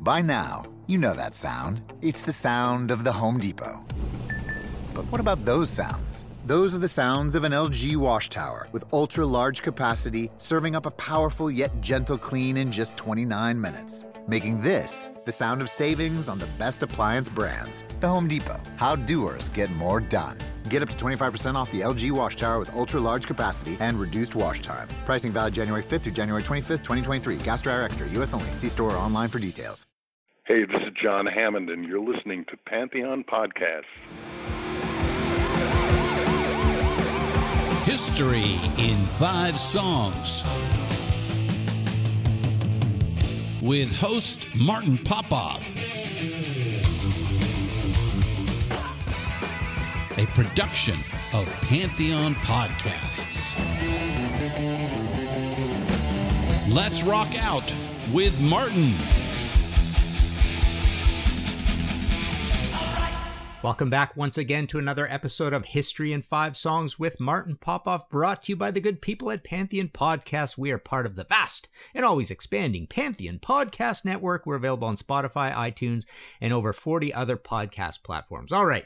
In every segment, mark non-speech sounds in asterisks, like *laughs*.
By now, you know that sound. It's the sound of the Home Depot. But what about those sounds? Those are the sounds of an LG wash tower with ultra large capacity, serving up a powerful yet gentle clean in just 29 minutes. Making this the sound of savings on the best appliance brands. The Home Depot. How doers get more done. Get up to 25% off the LG wash tower with ultra large capacity and reduced wash time. Pricing valid January 5th through January 25th, 2023. Gas dryer extra. US only. See store or online for details. Hey, this is John Hammond, and you're listening to Pantheon Podcasts. History in Five Songs. With host Martin Popoff. A production of Pantheon Podcasts. Let's rock out with Martin. Welcome back once again to another episode of History in Five Songs with Martin Popoff, brought to you by the good people at Pantheon Podcast. We are part of the vast and always expanding Pantheon Podcast Network. We're available on Spotify, iTunes, and over 40 other podcast platforms. All right.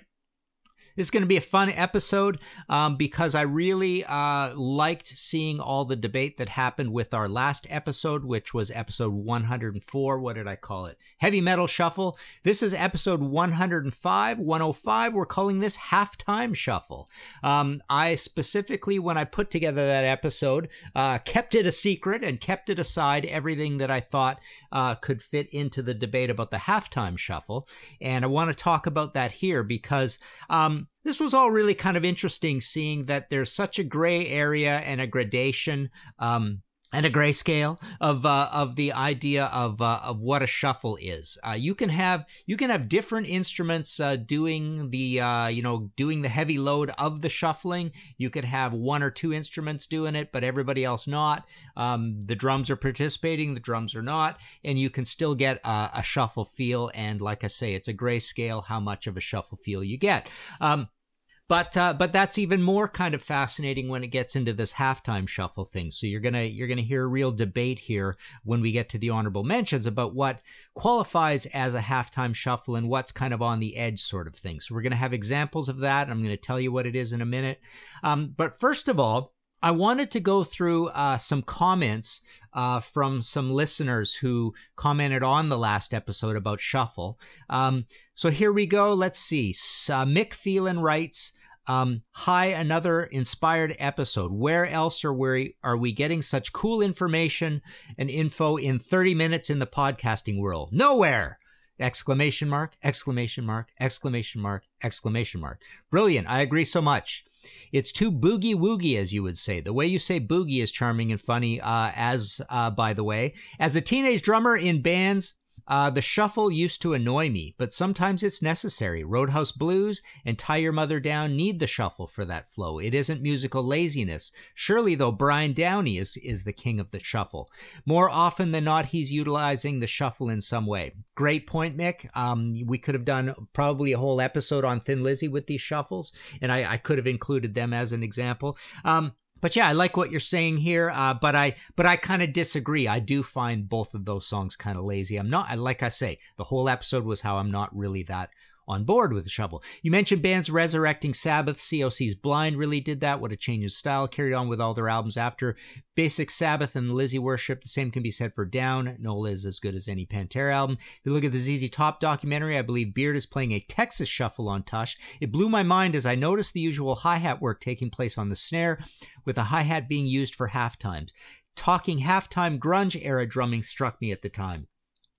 This is going to be a fun episode um, because I really uh, liked seeing all the debate that happened with our last episode, which was episode 104. What did I call it? Heavy Metal Shuffle. This is episode 105. 105. We're calling this Halftime Shuffle. Um, I specifically, when I put together that episode, uh, kept it a secret and kept it aside everything that I thought uh, could fit into the debate about the Halftime Shuffle. And I want to talk about that here because. Um, this was all really kind of interesting seeing that there's such a gray area and a gradation um, and a grayscale of uh, of the idea of uh, of what a shuffle is. Uh, you can have you can have different instruments uh, doing the uh, you know doing the heavy load of the shuffling. You could have one or two instruments doing it, but everybody else not. Um, the drums are participating, the drums are not, and you can still get a shuffle feel. And like I say, it's a grayscale how much of a shuffle feel you get. Um, but uh, but that's even more kind of fascinating when it gets into this halftime shuffle thing. So you're gonna you're gonna hear a real debate here when we get to the honorable mentions about what qualifies as a halftime shuffle and what's kind of on the edge sort of thing. So we're gonna have examples of that. I'm gonna tell you what it is in a minute. Um, but first of all. I wanted to go through uh, some comments uh, from some listeners who commented on the last episode about Shuffle. Um, so here we go. Let's see. Uh, Mick Phelan writes, um, hi, another inspired episode. Where else are we are we getting such cool information and info in 30 minutes in the podcasting world? Nowhere! Exclamation mark, exclamation mark, exclamation mark, exclamation mark. Brilliant. I agree so much. It's too boogie woogie, as you would say. The way you say boogie is charming and funny, uh, as, uh, by the way. As a teenage drummer in bands, Uh, the shuffle used to annoy me, but sometimes it's necessary. Roadhouse Blues and Tie Your Mother Down need the shuffle for that flow. It isn't musical laziness. Surely, though, Brian Downey is, is the king of the shuffle. More often than not, he's utilizing the shuffle in some way. Great point, Mick. Um, we could have done probably a whole episode on Thin Lizzy with these shuffles, and I, I could have included them as an example. Um, but yeah, I like what you're saying here. Uh, but I, but I kind of disagree. I do find both of those songs kind of lazy. I'm not, like I say, the whole episode was how I'm not really that on board with the shuffle. You mentioned bands resurrecting Sabbath. COC's Blind really did that. What a change of style. Carried on with all their albums after. Basic Sabbath and Lizzy Worship. The same can be said for Down. Nola is as good as any Pantera album. If you look at the ZZ Top documentary, I believe Beard is playing a Texas shuffle on Tush. It blew my mind as I noticed the usual hi hat work taking place on the snare, with a hi hat being used for half times. Talking halftime grunge era drumming struck me at the time.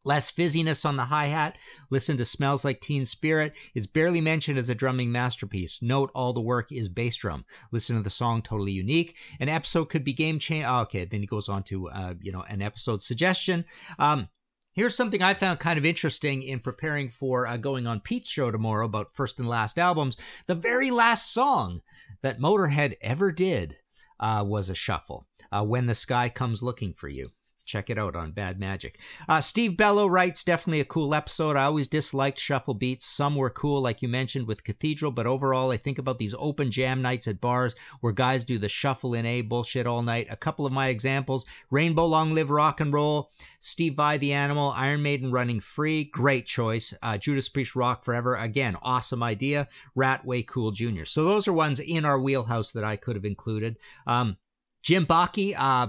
Less fizziness on the hi hat. Listen to Smells Like Teen Spirit. It's barely mentioned as a drumming masterpiece. Note all the work is bass drum. Listen to the song, totally unique. An episode could be game change. Oh, okay, then he goes on to uh, you know an episode suggestion. Um, Here's something I found kind of interesting in preparing for uh, going on Pete's show tomorrow about first and last albums. The very last song that Motorhead ever did uh, was a shuffle. Uh, when the sky comes looking for you. Check it out on Bad Magic. Uh, Steve Bello writes, definitely a cool episode. I always disliked shuffle beats. Some were cool, like you mentioned with Cathedral, but overall, I think about these open jam nights at bars where guys do the shuffle in A bullshit all night. A couple of my examples Rainbow Long Live Rock and Roll, Steve Vai the Animal, Iron Maiden Running Free, great choice. Uh, Judas Priest Rock Forever, again, awesome idea. Ratt Way Cool Jr. So those are ones in our wheelhouse that I could have included. Um, Jim Bakke, uh,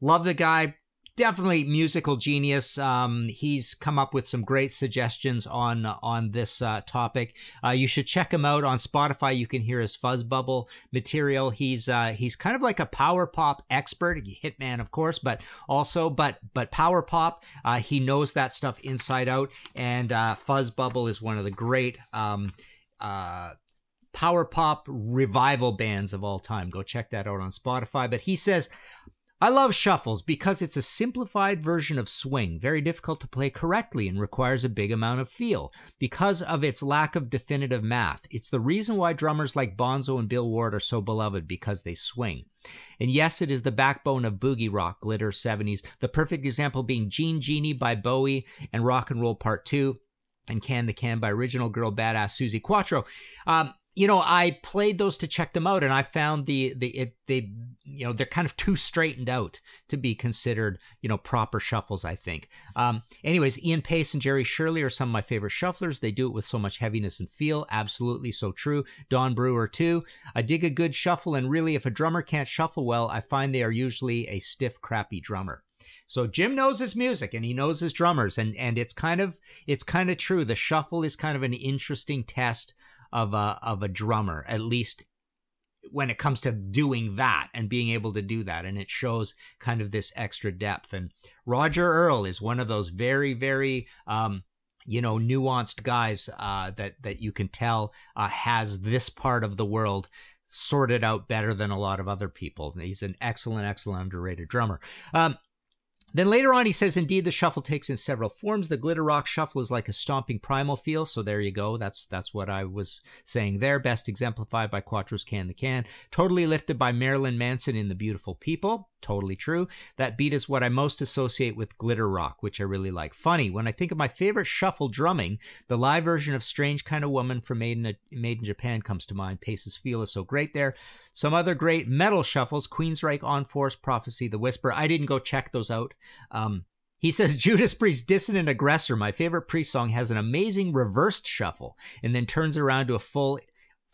love the guy definitely musical genius. Um, he's come up with some great suggestions on on this uh, topic. Uh, you should check him out on Spotify. You can hear his fuzz bubble material. He's uh, he's kind of like a power pop expert, hitman of course, but also but but power pop. Uh, he knows that stuff inside out. And uh, fuzz bubble is one of the great. Um, uh, power pop revival bands of all time. Go check that out on Spotify. But he says, I love shuffles because it's a simplified version of swing, very difficult to play correctly and requires a big amount of feel because of its lack of definitive math. It's the reason why drummers like Bonzo and Bill Ward are so beloved because they swing. And yes, it is the backbone of boogie rock, glitter 70s, the perfect example being Jean Genie by Bowie and Rock and Roll Part 2 and Can the Can by original girl badass Suzi Quatro. Um, you know, I played those to check them out, and I found the the it, they you know they're kind of too straightened out to be considered you know proper shuffles. I think. Um, anyways, Ian Paice and Jerry Shirley are some of my favorite shufflers. They do it with so much heaviness and feel. Absolutely so true. Don Brewer too. I dig a good shuffle, and really, if a drummer can't shuffle well, I find they are usually a stiff, crappy drummer. So Jim knows his music and he knows his drummers and and it's kind of it's kind of true. The shuffle is kind of an interesting test of a of a drummer, at least when it comes to doing that and being able to do that. And it shows kind of this extra depth. And roger earl is one of those very very um you know nuanced guys uh that that you can tell uh, has this part of the world sorted out better than a lot of other people. He's an excellent excellent underrated drummer. Um then later on, he says, indeed, the shuffle takes in several forms. The glitter rock shuffle is like a stomping primal feel. So there you go. That's that's what I was saying there. Best exemplified by Quatro's Can the Can. Totally lifted by Marilyn Manson in The Beautiful People totally true. That beat is what I most associate with glitter rock, which I really like. Funny, when I think of my favorite shuffle drumming, the live version of Strange Kind of Woman from Made in, Made in Japan comes to mind. Paice's feel is so great there. Some other great metal shuffles, Queensryche, En Force, Prophecy, The Whisper. I didn't go check those out. Um, he says *laughs* Judas Priest Dissident Aggressor, my favorite Priest song, has an amazing reversed shuffle and then turns around to a full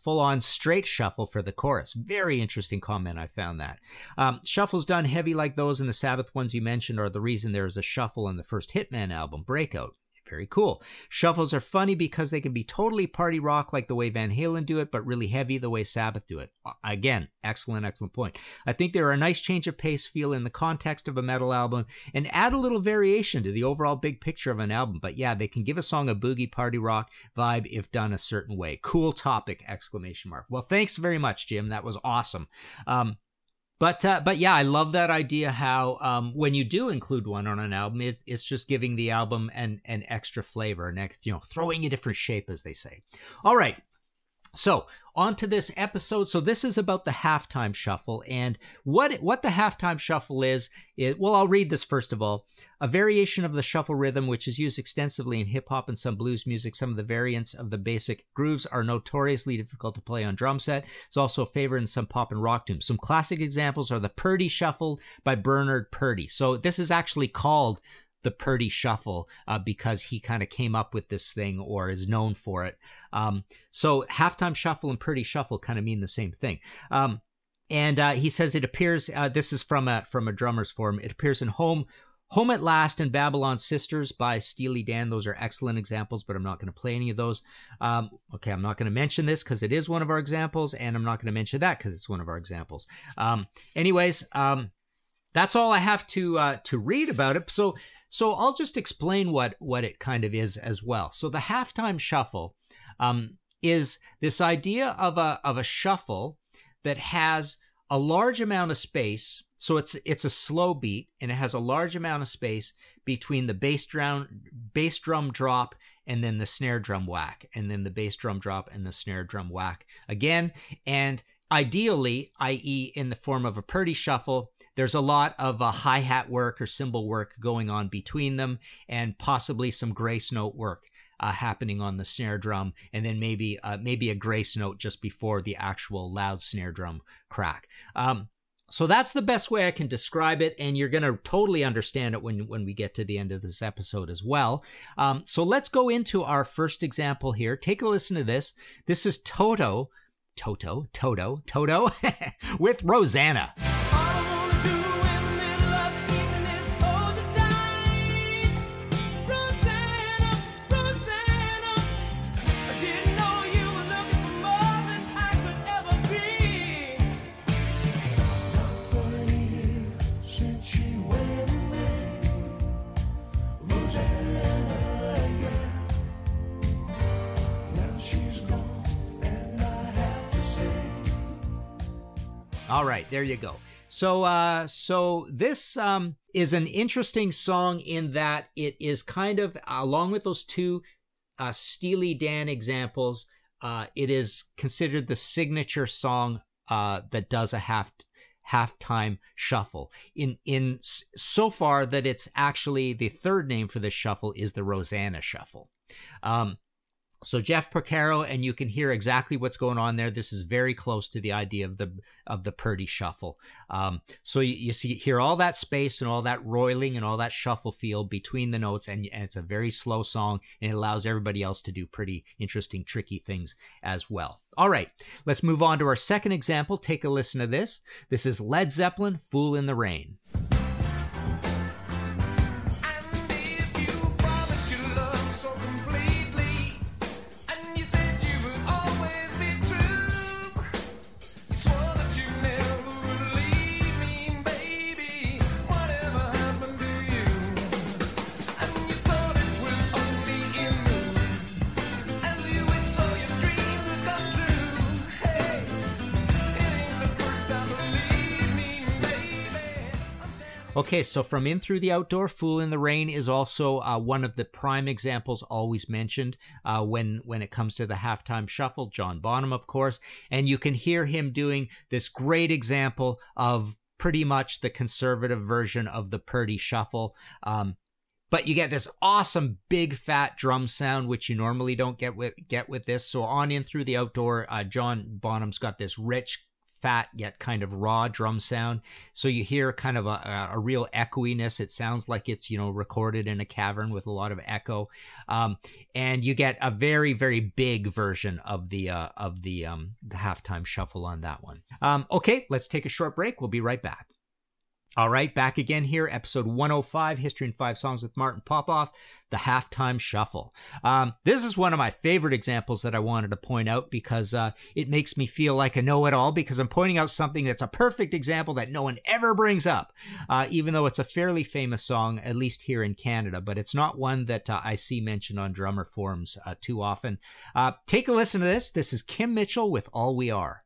full on straight shuffle for the chorus. Very interesting comment. I found that. Um, shuffles done heavy like those in the Sabbath ones you mentioned are the reason there is a shuffle in the first Hitman album, Breakout. Very cool. Shuffles are funny because they can be totally party rock like the way Van Halen do it, but really heavy the way Sabbath do it. Again, excellent, excellent point. I think they're a nice change of pace feel in the context of a metal album and add a little variation to the overall big picture of an album. But yeah, they can give a song a boogie party rock vibe if done a certain way. Cool topic! Exclamation mark. Well, thanks very much, Jim. That was awesome. Um, but uh, but yeah, I love that idea. How um, when you do include one on an album, it's, it's just giving the album an an extra flavor, an ex, you know, throwing a different shape, as they say. All right, so on to this episode. So this is about the halftime shuffle, and what what the halftime shuffle is. Is well, I'll read this first of all. A variation of the shuffle rhythm, which is used extensively in hip hop and some blues music. Some of the variants of the basic grooves are notoriously difficult to play on drum set. It's also a favorite in some pop and rock tunes. Some classic examples are the Purdie Shuffle by Bernard Purdie. So this is actually called the Purdie Shuffle uh, because he kind of came up with this thing or is known for it. Um, so halftime shuffle and Purdie Shuffle kind of mean the same thing. Um, and uh, he says it appears. Uh, this is from a from a drummer's forum. It appears in Home. Home at Last and Babylon Sisters by Steely Dan. Those are excellent examples, but I'm not going to play any of those. Um, okay, I'm not going to mention this because it is one of our examples, and I'm not going to mention that because it's one of our examples. Um, anyways, um, that's all I have to uh, to read about it. So so I'll just explain what what it kind of is as well. So the halftime shuffle um, is this idea of a of a shuffle that has a large amount of space. So it's it's a slow beat and it has a large amount of space between the bass drum bass drum drop and then the snare drum whack and then the bass drum drop and the snare drum whack again and ideally i.e. in the form of a Purdie shuffle there's a lot of uh, hi hat work or cymbal work going on between them, and possibly some grace note work. Uh, happening on the snare drum, and then maybe uh, maybe a grace note just before the actual loud snare drum crack. Um, so that's the best way I can describe it, and you're going to totally understand it when when we get to the end of this episode as well. Um, so let's go into our first example here. Take a listen to this. This is Toto, Toto, Toto, Toto, *laughs* with Rosanna. All right, there you go. So, uh, so this um, is an interesting song in that it is kind of along with those two uh, Steely Dan examples. Uh, it is considered the signature song uh, that does a half halftime shuffle. In in so far that it's actually the third name for this shuffle is the Rosanna Shuffle. Um, so Jeff Porcaro, and you can hear exactly what's going on there. This is very close to the idea of the of the Purdie shuffle. Um, so you, you, see hear all that space and all that roiling and all that shuffle feel between the notes, and, and it's a very slow song, and it allows everybody else to do pretty interesting, tricky things as well. All right, let's move on to our second example. Take a listen to this. This is Led Zeppelin, "Fool in the Rain." Okay, so from In Through the Outdoor, Fool in the Rain is also uh, one of the prime examples always mentioned uh, when when it comes to the halftime shuffle. John Bonham, of course, and you can hear him doing this great example of pretty much the conservative version of the Purdie shuffle. Um, but you get this awesome big fat drum sound which you normally don't get with get with this so on in through the outdoor uh, john bonham's got this rich fat yet kind of raw drum sound. So you hear kind of a, a real echoiness. It sounds like it's, you know, recorded in a cavern with a lot of echo. Um, and you get a very, very big version of the, uh, of the, um, the halftime shuffle on that one. Um, okay, let's take a short break. We'll be right back. All right, back again here, episode 105, History in Five Songs with Martin Popoff, the halftime shuffle. Um, this is one of my favorite examples that I wanted to point out because uh, it makes me feel like a know it all because I'm pointing out something that's a perfect example that no one ever brings up, uh, even though it's a fairly famous song, at least here in Canada, but it's not one that uh, I see mentioned on drummer forums uh, too often. Uh, take a listen to this. This is Kim Mitchell with All We Are.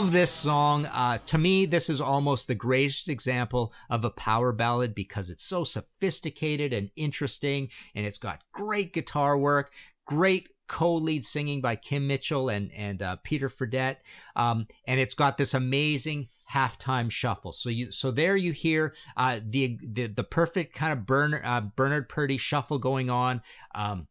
Love this song. Uh, to me, this is almost the greatest example of a power ballad because it's so sophisticated and interesting, and it's got great guitar work, great co-lead singing by Kim Mitchell and and uh, Peter Fredette, um, and it's got this amazing halftime shuffle. So you so there you hear uh, the, the the perfect kind of Bernard uh, Bernard Purdie shuffle going on. Um,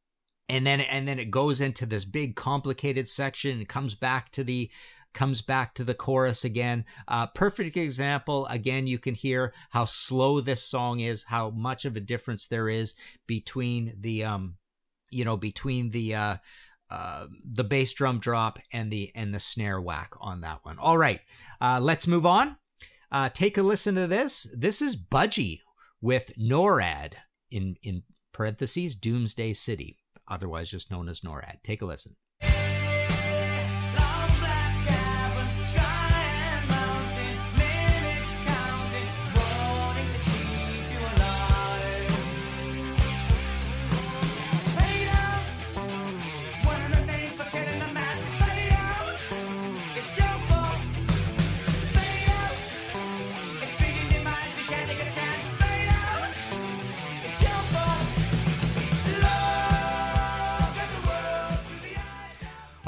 and then and then it goes into this big complicated section and comes back to the comes back to the chorus again. Uh, perfect example. Again, you can hear how slow this song is, how much of a difference there is between the um, you know, between the uh, uh, the bass drum drop and the and the snare whack on that one. All right, uh, let's move on. Uh, take a listen to this. This is Budgie with NORAD in in parentheses Doomsday City, otherwise just known as NORAD. Take a listen.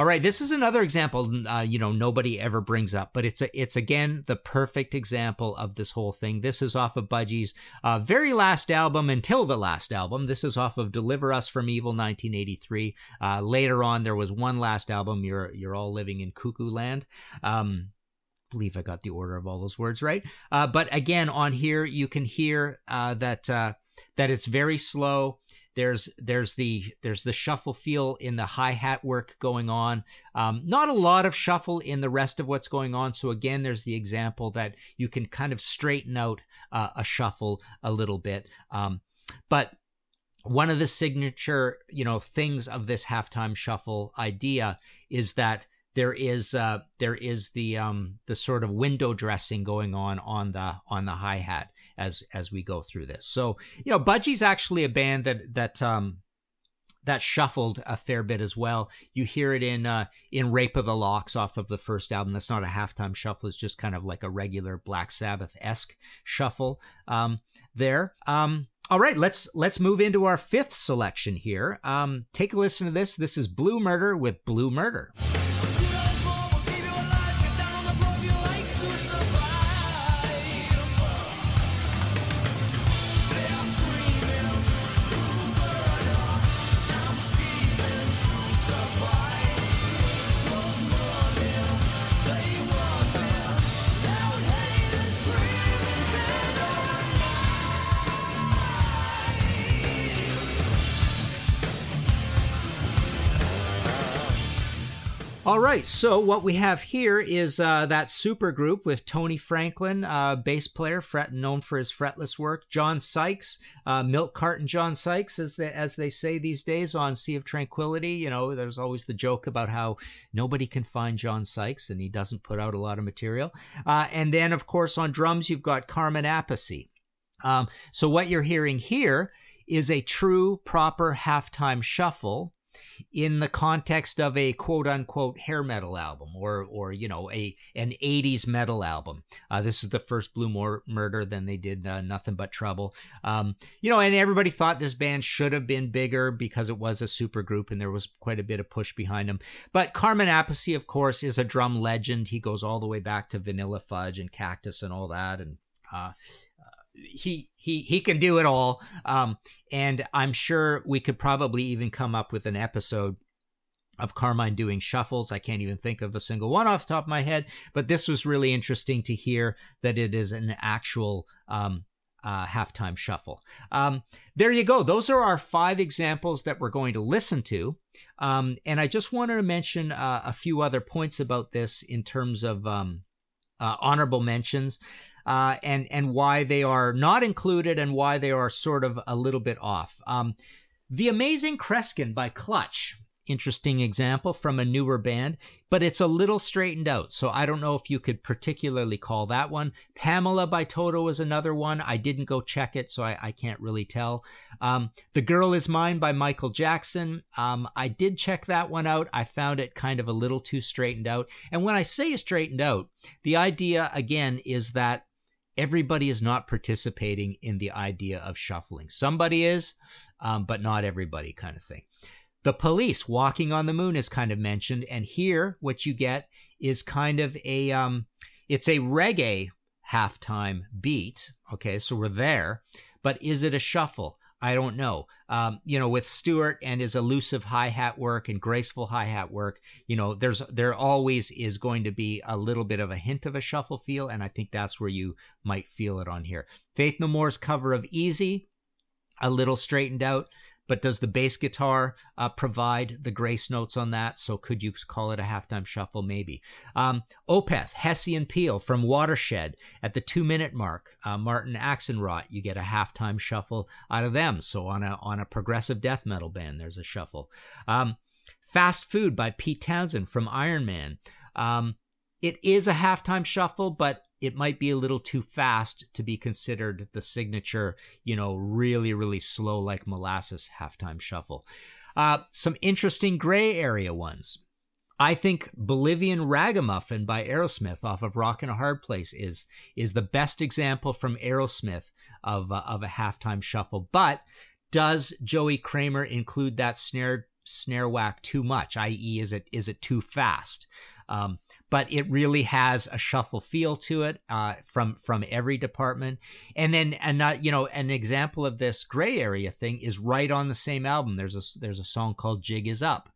All right, this is another example. Uh, you know, nobody ever brings up, but it's a, it's again the perfect example of this whole thing. This is off of Budgie's uh, very last album until the last album. This is off of Deliver Us from Evil, 1983. Uh, later on, there was one last album. You're you're all living in cuckoo land. Um, believe I got the order of all those words right. Uh, but again, on here you can hear uh, that uh, that it's very slow. There's there's the there's the shuffle feel in the hi hat work going on. Um, not a lot of shuffle in the rest of what's going on. So again, there's the example that you can kind of straighten out uh, a shuffle a little bit. Um, but one of the signature you know things of this halftime shuffle idea is that there is uh, there is the um, the sort of window dressing going on on the on the hi hat as as we go through this. So you know, Budgie's actually a band that that um, that shuffled a fair bit as well. You hear it in uh, in Rape of the Locks off of the first album. That's not a halftime shuffle; it's just kind of like a regular Black Sabbath esque shuffle um, there. Um, all right, let's let's move into our fifth selection here. Um, take a listen to this. This is Blue Murder with Blue Murder. All right, so what we have here is uh, that super group with Tony Franklin, uh, bass player, fret, known for his fretless work. John Sykes, uh, milk carton John Sykes, as they as they say these days on Sea of Tranquility. You know, there's always the joke about how nobody can find John Sykes, and he doesn't put out a lot of material. Uh, and then, of course, on drums you've got Carmine Appice. Um, so what you're hearing here is a true, proper halftime shuffle in the context of a quote unquote hair metal album or or you know a an 80s metal album. Uh, this is the first blue Mor- murder then they did uh, nothing but trouble. Um, you know and everybody thought this band should have been bigger because it was a super group and there was quite a bit of push behind them. But carmine appice of course is a drum legend. He goes all the way back to vanilla fudge and cactus and all that and uh, he he he can do it all um and i'm sure we could probably even come up with an episode of Carmine doing shuffles. I can't even think of a single one off the top of my head, but this was really interesting to hear that it is an actual um, uh, halftime shuffle. Um, there you go. Those are our five examples that we're going to listen to. Um, and I just wanted to mention uh, a few other points about this in terms of um, uh, honorable mentions uh, and and why they are not included and why they are sort of a little bit off. Um, the Amazing Kreskin by Clutch interesting example from a newer band, but it's a little straightened out. So I don't know if you could particularly call that one. Pamela by Toto is another one. I didn't go check it, so I, I can't really tell. Um, the Girl Is Mine by Michael Jackson. Um, I did check that one out. I found it kind of a little too straightened out. And when I say straightened out, the idea again is that everybody is not participating in the idea of shuffling. Somebody is, um, but not everybody, kind of thing. The police walking on the moon is kind of mentioned, and here what you get is kind of a um, it's a reggae halftime beat. Okay, so we're there, but is it a shuffle? I don't know. Um, you know, with Stewart and his elusive hi hat work and graceful hi hat work, you know, there's there always is going to be a little bit of a hint of a shuffle feel, and I think that's where you might feel it on here. Faith No More's cover of Easy, a little straightened out. But does the bass guitar uh, provide the grace notes on that? So could you call it a halftime shuffle? Maybe. Um, Opeth, Hessian Peel from Watershed at the two minute mark. Uh, Martin Axenrot, you get a halftime shuffle out of them. So on a on a progressive death metal band, there's a shuffle. Um, Fast Food by Pete Townshend from Iron Man. Um, it is a halftime shuffle, but it might be a little too fast to be considered the signature, you know, really, really slow like molasses halftime shuffle. Uh, some interesting gray area ones. I think Bolivian Ragamuffin by Aerosmith off of Rock in a Hard Place is is the best example from Aerosmith of uh, of a halftime shuffle. But does Joey Kramer include that snare snare whack too much? I.e., is it is it too fast? Um, but it really has a shuffle feel to it uh, from from every department. And then, and not you know, an example of this gray area thing is right on the same album. There's a there's a song called "Jig Is Up."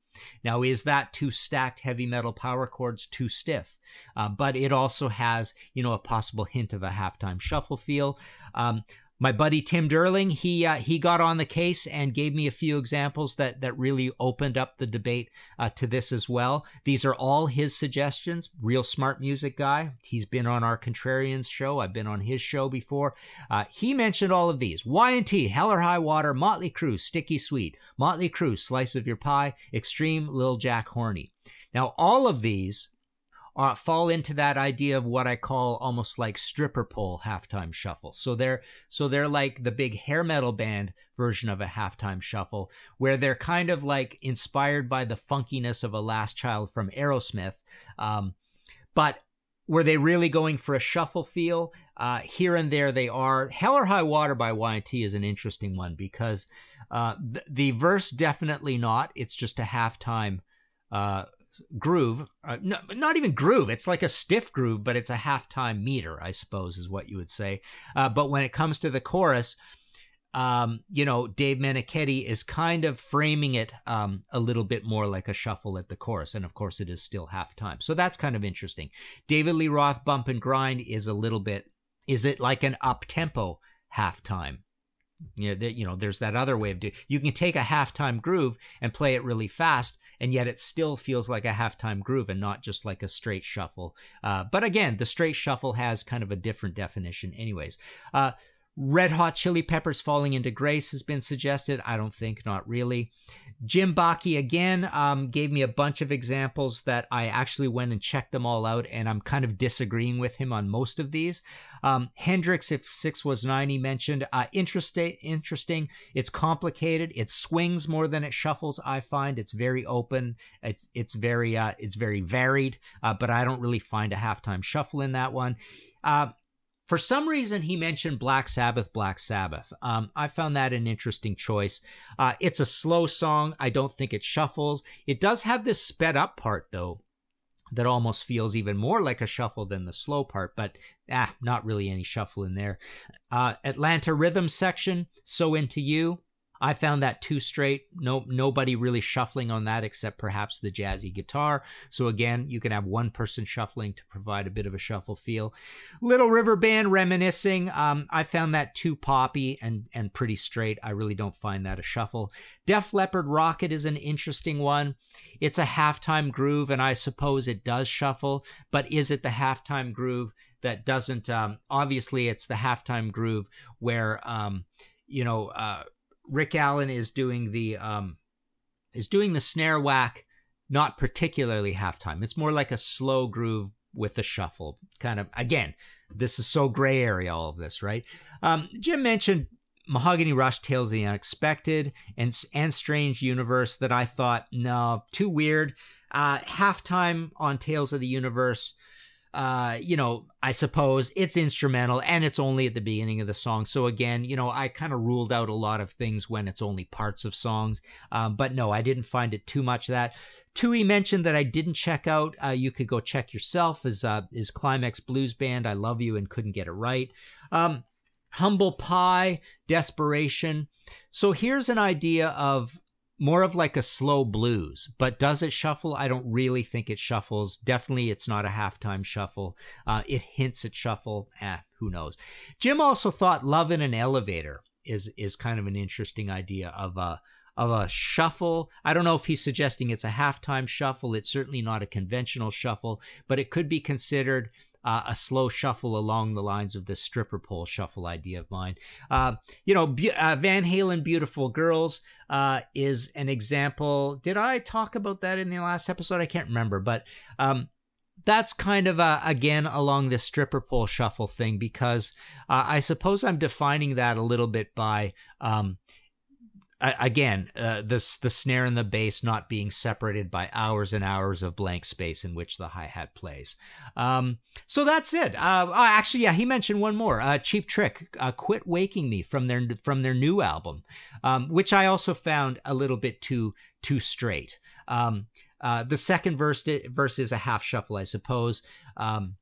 Now, is that two stacked heavy metal power chords too stiff? Uh, but it also has, you know, a possible hint of a halftime shuffle feel. Um, my buddy Tim Derling, he uh, he got on the case and gave me a few examples that that really opened up the debate uh, to this as well. These are all his suggestions. Real smart music guy. He's been on our Contrarians show. I've been on his show before. Uh, he mentioned all of these: Y&T, Hell or High Water, Motley Crue, Sticky Sweet, Motley Crue, Slice of Your Pie, Extreme, Lil Jack Horny. Now, all of these uh, fall into that idea of what I call almost like stripper pole halftime shuffle. So they're so they're like the big hair metal band version of a halftime shuffle, where they're kind of like inspired by the funkiness of a Last Child from Aerosmith, um, but were they really going for a shuffle feel? Uh, here and there they are. Hell or High Water by Y&T is an interesting one because uh, the, the verse definitely not. It's just a halftime uh, groove. Uh, no, not even groove. It's like a stiff groove, but it's a halftime meter, I suppose, is what you would say. Uh, but when it comes to the chorus, um, you know, Dave Meniketti is kind of framing it um, a little bit more like a shuffle at the chorus. And of course, it is still halftime. So that's kind of interesting. David Lee Roth Bump and Grind is a little bit, is it like an up tempo halftime? You know, you know, there's that other way of doing. You can take a halftime groove and play it really fast, and yet it still feels like a halftime groove and not just like a straight shuffle. Uh, but again, the straight shuffle has kind of a different definition, anyways. Uh, Red Hot Chili Peppers Falling into Grace has been suggested. I don't think, not really. Jim Baki again um, gave me a bunch of examples that I actually went and checked them all out, and I'm kind of disagreeing with him on most of these. Um, Hendrix, if six was nine, he mentioned. Uh, interesting, interesting. It's complicated. It swings more than it shuffles. I find it's very open. It's it's very uh, it's very varied, uh, but I don't really find a halftime shuffle in that one. Uh, for some reason, he mentioned Black Sabbath, Black Sabbath. Um, I found that an interesting choice. Uh, it's a slow song. I don't think it shuffles. It does have this sped up part, though, that almost feels even more like a shuffle than the slow part, but ah, not really any shuffle in there. Uh, Atlanta Rhythm section, So Into You. I found that too straight. No, nobody really shuffling on that except perhaps the jazzy guitar. So again, you can have one person shuffling to provide a bit of a shuffle feel. Little River Band reminiscing. Um, I found that too poppy and and pretty straight. I really don't find that a shuffle. Def Leppard Rocket is an interesting one. It's a halftime groove, and I suppose it does shuffle. But is it the halftime groove that doesn't? Um, obviously, it's the halftime groove where um, you know. Uh, Rick Allen is doing the um, is doing the snare whack not particularly halftime. It's more like a slow groove with a shuffle. Kind of, again, this is so gray area, all of this, right? Um, Jim mentioned Mahogany Rush, Tales of the Unexpected, and, and Strange Universe that I thought, no, too weird. Uh, halftime on Tales of the Universe uh, you know, I suppose it's instrumental and it's only at the beginning of the song. So again, you know, I kind of ruled out a lot of things when it's only parts of songs. Um, but no, I didn't find it too much that. Tui mentioned that I didn't check out. Uh, you could go check yourself. Is uh, is Climax Blues Band? I love you and couldn't get it right. Um, Humble Pie, Desperation. So here's an idea of more of like a slow blues. But does it shuffle? I don't really think it shuffles. Definitely, it's not a halftime shuffle. Uh, it hints at shuffle. Eh, who knows? Jim also thought "Love in an Elevator" is is kind of an interesting idea of a of a shuffle. I don't know if he's suggesting it's a halftime shuffle. It's certainly not a conventional shuffle, but it could be considered uh, a slow shuffle along the lines of this stripper pole shuffle idea of mine. Uh, you know, uh, Van Halen Beautiful Girls uh, is an example. Did I talk about that in the last episode? I can't remember, but. Um, that's kind of a, again along this stripper pole shuffle thing because uh, I suppose I'm defining that a little bit by um, again, uh, the the snare and the bass not being separated by hours and hours of blank space in which the hi hat plays. Um, so that's it. Uh, oh, actually, yeah, he mentioned one more. Uh, Cheap Trick, uh, "Quit Waking Me" from their from their new album, um, which I also found a little bit too too straight. Um, uh, the second verse verse is a half shuffle, I suppose. Um,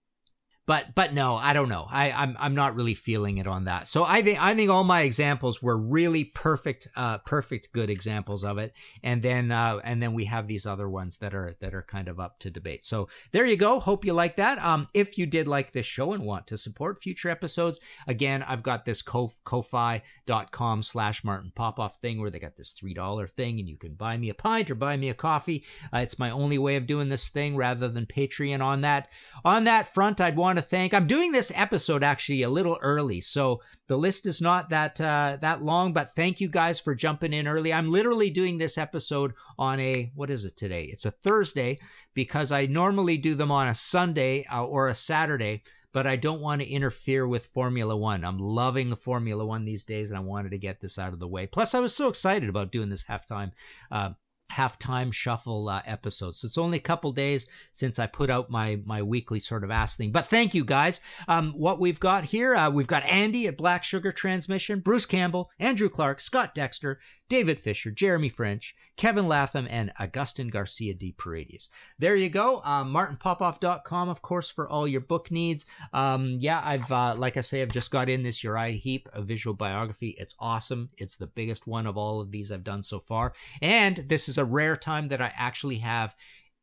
but but no, I don't know. I I'm I'm not really feeling it on that. So I think I think all my examples were really perfect, uh, perfect good examples of it. And then uh, and then we have these other ones that are that are kind of up to debate. So there you go. Hope you like that. Um, if you did like this show and want to support future episodes, again, I've got this ko ko-fi.com slash Martin Popoff thing where they got this three dollar thing, and you can buy me a pint or buy me a coffee. Uh, it's my only way of doing this thing rather than Patreon. On that on that front, I'd want want to thank. I'm doing this episode actually a little early, so the list is not that uh, that long. But thank you guys for jumping in early. I'm literally doing this episode on a what is it today? It's a Thursday because I normally do them on a Sunday uh, or a Saturday but I don't want to interfere with Formula One. I'm loving the Formula One these days, and I wanted to get this out of the way. Plus, I was so excited about doing this halftime uh, halftime shuffle uh, episodes. So it's only a couple days since I put out my my weekly sort of ask thing. But thank you guys. Um, what we've got here, uh, we've got Andy at Black Sugar Transmission, Bruce Campbell, Andrew Clark, Scott Dexter, David Fisher, Jeremy French, Kevin Latham, and Augustin Garcia de Paredes. There you go. Um, MartinPopoff.com, of course, for all your book needs. Um, yeah, I've, uh, like I say, I've just got in this Uriah Heep, a visual biography. It's awesome. It's the biggest one of all of these I've done so far. And this is a rare time that I actually have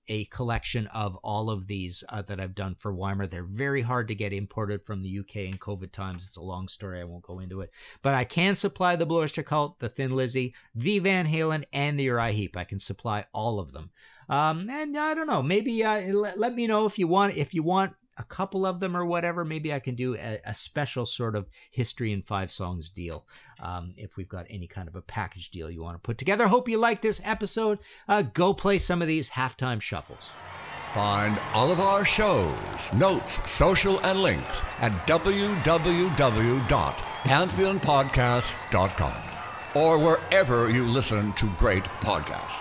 a collection of all of these uh, that I've done for Wymer. They're very hard to get imported from the UK in COVID times. It's a long story. I won't go into it. But I can supply the Blue Oyster Cult, the Thin Lizzy, the Van Halen, and the Uriah Heep. I can supply all of them. Um, and I don't know. Maybe uh, let, let me know if you want if you want a couple of them or whatever, maybe I can do a, a special sort of history in five songs deal. Um, if we've got any kind of a package deal you want to put together. Hope you like this episode. Uh, go play some of these halftime shuffles. Find all of our shows, notes, social, and links at www.pantheonpodcast.com or wherever you listen to great podcasts.